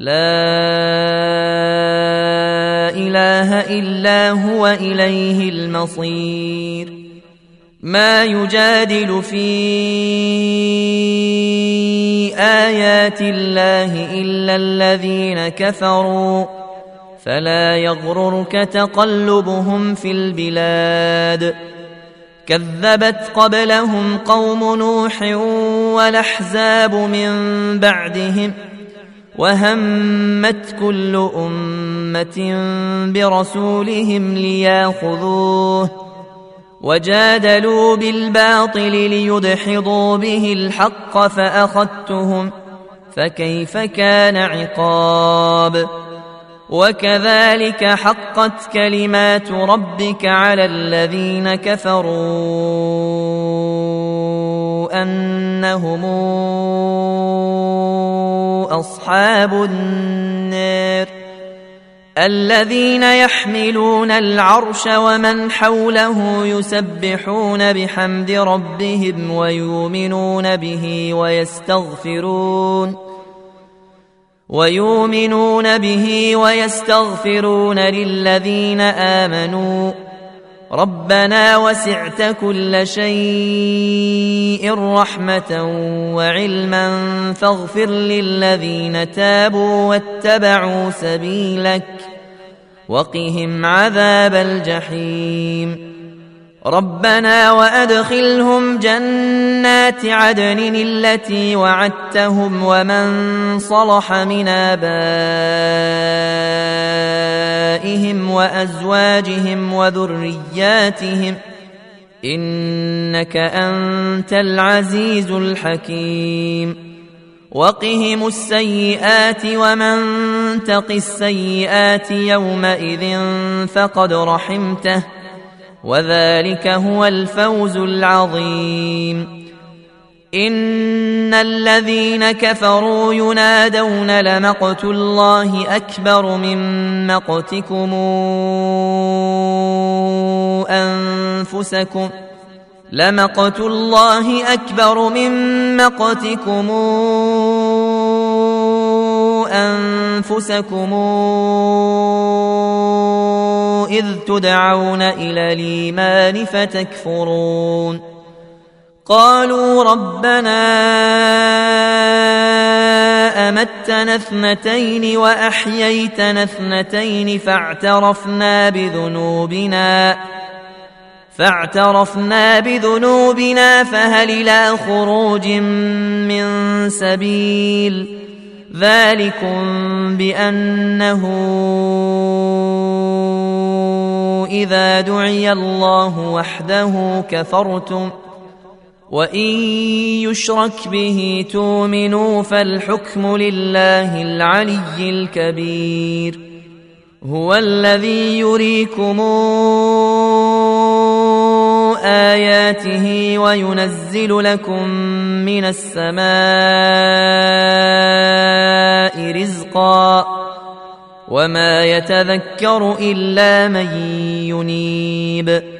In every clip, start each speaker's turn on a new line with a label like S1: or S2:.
S1: لا إله إلا هو إليه المصير. ما يجادل في آيات الله إلا الذين كفروا. فلا يغررك تقلبهم في البلاد. كذبت قبلهم قوم نوح والاحزاب من بعدهم وهمت كل أمة برسولهم لياخذوه وجادلوا بالباطل ليدحضوا به الحق فأخذتهم فكيف كان عقاب وكذلك حقت كلمات ربك على الذين كفروا أنهم أصحاب النار الذين يحملون العرش ومن حوله يسبحون بحمد ربهم ويؤمنون به ويستغفرون ويؤمنون به ويستغفرون للذين آمنوا ربنا وسعت كل شيء رحمة وعلما فاغفر للذين تابوا واتبعوا سبيلك وقهم عذاب الجحيم. ربنا وأدخلهم جنات عدن التي وعدتهم ومن صلح من ابائهم وازواجهم وذرياتهم انك انت العزيز الحكيم وقهم السيئات ومن تق السيئات يومئذ فقد رحمته وذلك هو الفوز العظيم ان الذين كفروا ينادون لمقت الله اكبر من مقتكم انفسكم لمقت الله اكبر من مقتكم انفسكم اذ تدعون إلى الايمان فتكفرون قالوا ربنا أمتنا اثنتين وأحييتنا اثنتين فاعترفنا بذنوبنا فاعترفنا بذنوبنا فهل إلى خروج من سبيل؟ ذلكم بأنه إذا دعي الله وحده كفرتم وان يشرك به تؤمنوا فالحكم لله العلي الكبير هو الذي يريكم اياته وينزل لكم من السماء رزقا وما يتذكر الا من ينيب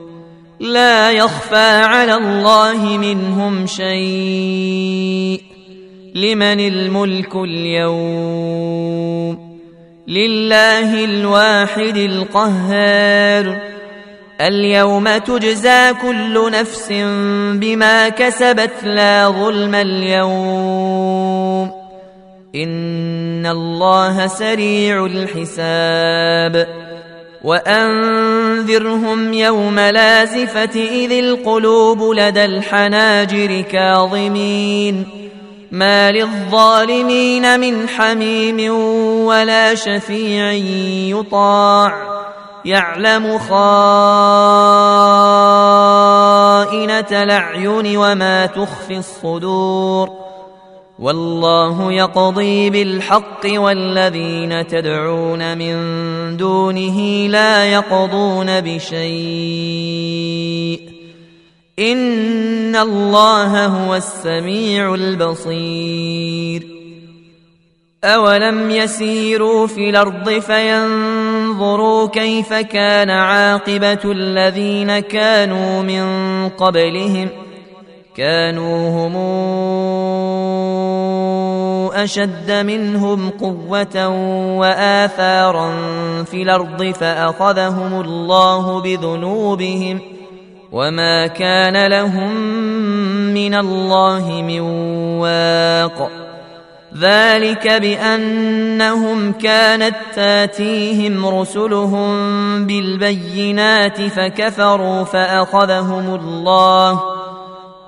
S1: لا يخفى على الله منهم شيء. لمن الملك اليوم؟ لله الواحد القهار. اليوم تجزى كل نفس بما كسبت لا ظلم اليوم. إن الله سريع الحساب. وأنذرهم يوم لازفة إذ القلوب لدى الحناجر كاظمين ما للظالمين من حميم ولا شفيع يطاع يعلم خائنة الأعين وما تخفي الصدور والله يقضي بالحق والذين تدعون من دونه لا يقضون بشيء. إن الله هو السميع البصير. اولم يسيروا في الأرض فينظروا كيف كان عاقبه الذين كانوا من قبلهم كانوا هم أشد منهم قوة وآثارا في الأرض فأخذهم الله بذنوبهم وما كان لهم من الله من واق. ذلك بأنهم كانت تاتيهم رسلهم بالبينات فكفروا فأخذهم الله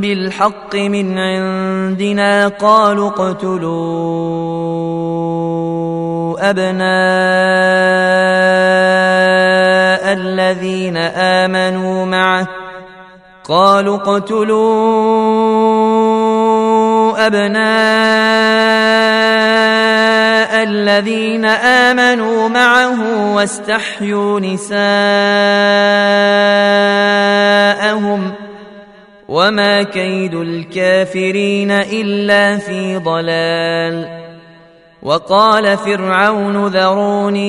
S1: بالحق من عندنا قالوا اقتلوا أبناء الذين آمنوا معه. قالوا اقتلوا أبناء الذين آمنوا معه واستحيوا نساءهم وما كيد الكافرين الا في ضلال وقال فرعون ذروني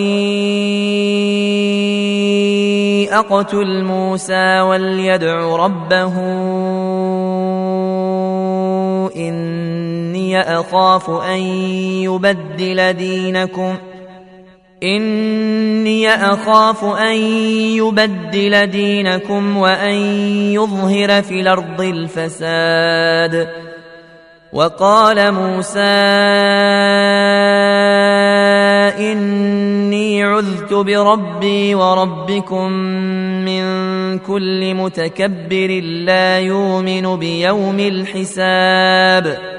S1: اقتل موسى وليدع ربه اني اخاف ان يبدل دينكم إني أخاف أن يبدل دينكم وأن يظهر في الأرض الفساد. وقال موسى إني عذت بربي وربكم من كل متكبر لا يؤمن بيوم الحساب.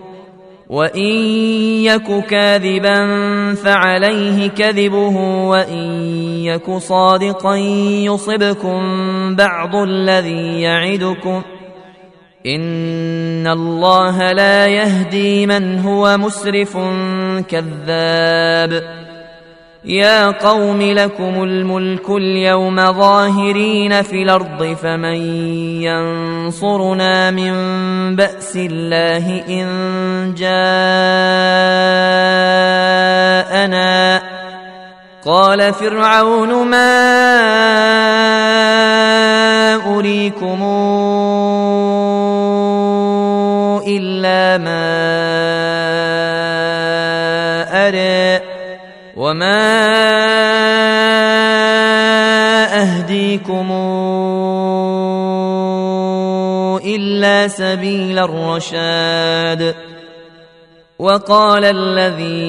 S1: وان يك كاذبا فعليه كذبه وان يك صادقا يصبكم بعض الذي يعدكم ان الله لا يهدي من هو مسرف كذاب يا قوم لكم الملك اليوم ظاهرين في الأرض فمن ينصرنا من بأس الله إن جاءنا قال فرعون ما أريكم إلا ما وما اهديكم الا سبيل الرشاد وقال الذي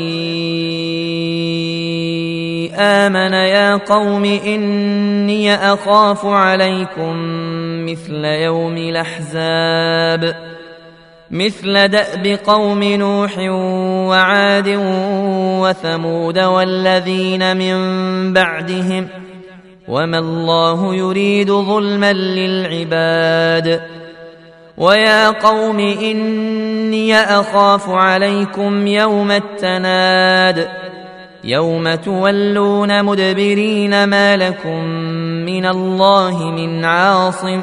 S1: امن يا قوم اني اخاف عليكم مثل يوم الاحزاب مثل دأب قوم نوح وعاد وثمود والذين من بعدهم وما الله يريد ظلما للعباد ويا قوم إني أخاف عليكم يوم التناد يوم تولون مدبرين ما لكم من الله من عاصم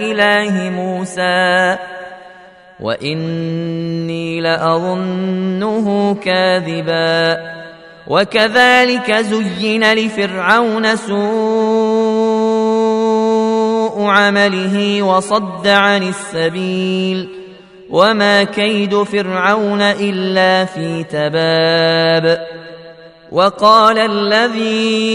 S1: إله موسى وإني لأظنه كاذبا وكذلك زين لفرعون سوء عمله وصد عن السبيل وما كيد فرعون إلا في تباب وقال الذي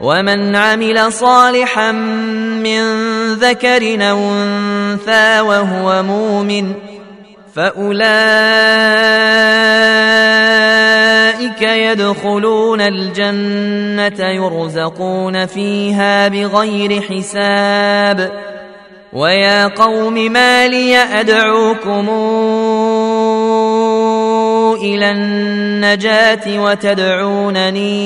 S1: ومن عمل صالحا من ذكر أو أنثى وهو مؤمن فأولئك يدخلون الجنة يرزقون فيها بغير حساب. ويا قوم ما لي أدعوكم إلى النجاة وتدعونني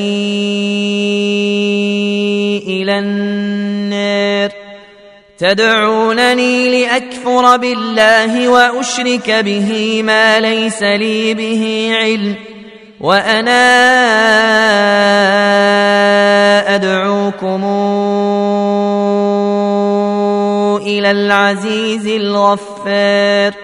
S1: إلى النار. تدعونني لأكفر بالله وأشرك به ما ليس لي به علم وأنا أدعوكم إلى العزيز الغفار.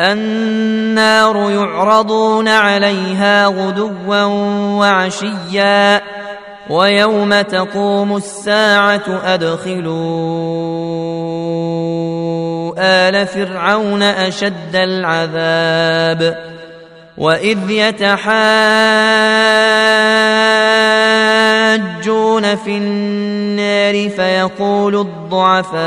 S1: النار يعرضون عليها غدوا وعشيا ويوم تقوم الساعة أدخلوا آل فرعون أشد العذاب وإذ يتحاجون يحاجون في النار فيقول الضعفاء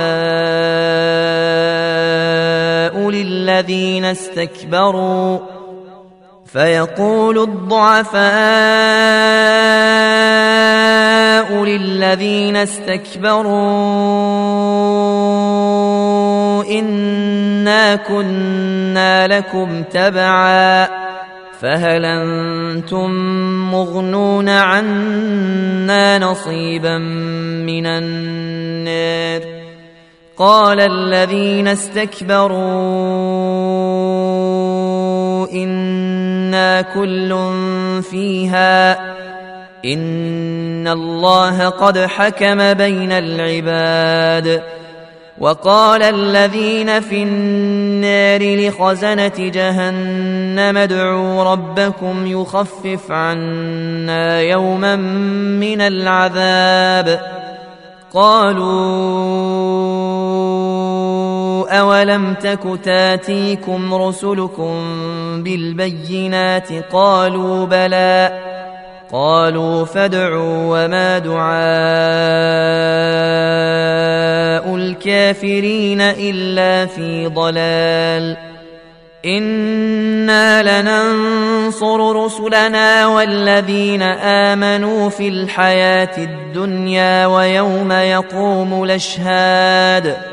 S1: للذين استكبروا فيقول الضعفاء للذين استكبروا إنا كنا لكم تبعا فهل أنتم مغنون عنا نصيبا من النار؟ قال الذين استكبروا إنا كل فيها إن الله قد حكم بين العباد. وقال الذين في النار لخزنة جهنم ادعوا ربكم يخفف عنا يوما من العذاب. قالوا أولم تك تاتيكم رسلكم بالبينات؟ قالوا بلى. قالوا فادعوا وما دعاء الكافرين إلا في ضلال. إنا لننصر رسلنا والذين آمنوا في الحياة الدنيا ويوم يقوم الأشهاد.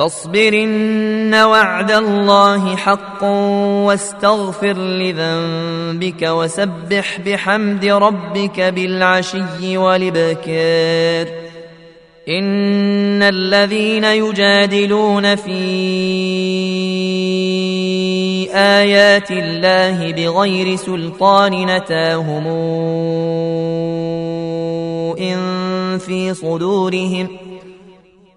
S1: فاصبر إن وعد الله حق واستغفر لذنبك وسبح بحمد ربك بالعشي والإبكار. إن الذين يجادلون في آيات الله بغير سلطان نتاهم إن في صدورهم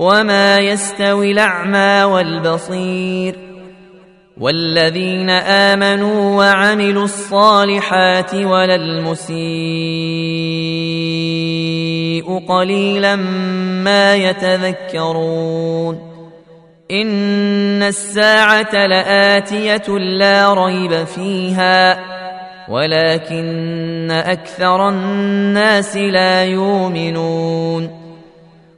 S1: وما يستوي الاعمى والبصير والذين امنوا وعملوا الصالحات ولا المسيء قليلا ما يتذكرون ان الساعة لاتيه لا ريب فيها ولكن أكثر الناس لا يؤمنون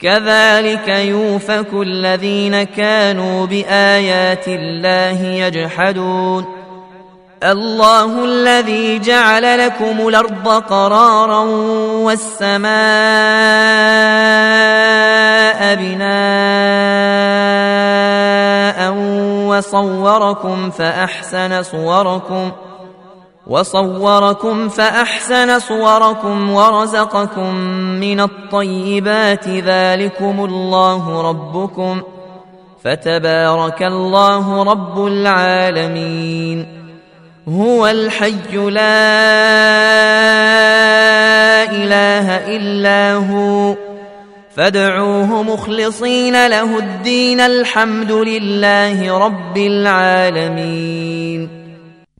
S1: كذلك يوفك الذين كانوا بآيات الله يجحدون. الله الذي جعل لكم الأرض قرارا والسماء بناء وصوركم فأحسن صوركم ۖ وصوركم فأحسن صوركم ورزقكم من الطيبات ذلكم الله ربكم فتبارك الله رب العالمين هو الحي لا إله إلا هو فادعوه مخلصين له الدين الحمد لله رب العالمين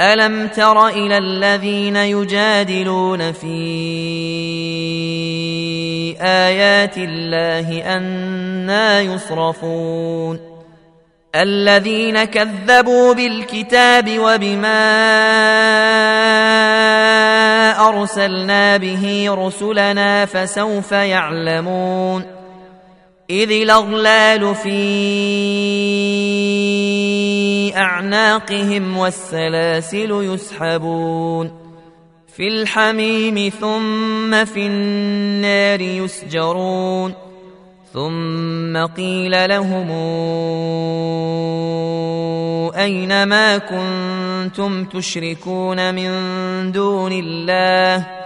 S1: ألم تر إلى الذين يجادلون في آيات الله أنا يصرفون؟ الذين كذبوا بالكتاب وبما أرسلنا به رسلنا فسوف يعلمون؟ إذ الأغلال في أعناقهم والسلاسل يسحبون في الحميم ثم في النار يسجرون ثم قيل لهم أين ما كنتم تشركون من دون الله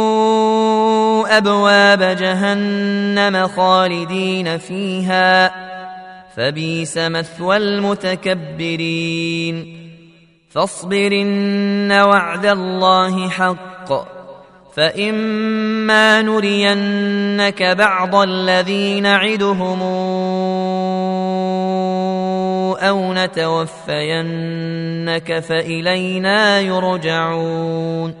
S1: أبواب جهنم خالدين فيها. فبيس مثوى المتكبرين. فاصبر إن وعد الله حق. فإما نرينك بعض الذي نعدهم أو نتوفينك فإلينا يرجعون.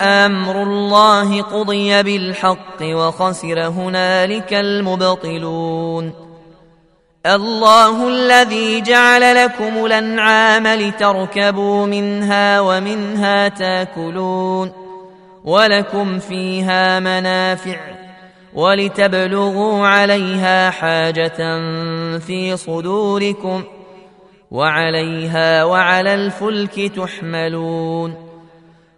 S1: أمر الله قضي بالحق وخسر هنالك المبطلون. الله الذي جعل لكم الأنعام لتركبوا منها ومنها تاكلون. ولكم فيها منافع. ولتبلغوا عليها حاجة في صدوركم. وعليها وعلى الفلك تحملون.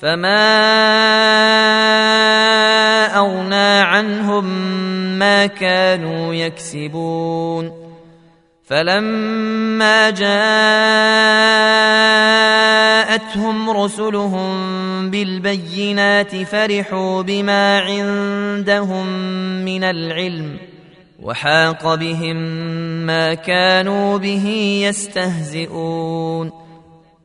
S1: فما اغنى عنهم ما كانوا يكسبون فلما جاء جاءتهم رسلهم بالبينات فرحوا بما عندهم من العلم وحاق بهم ما كانوا به يستهزئون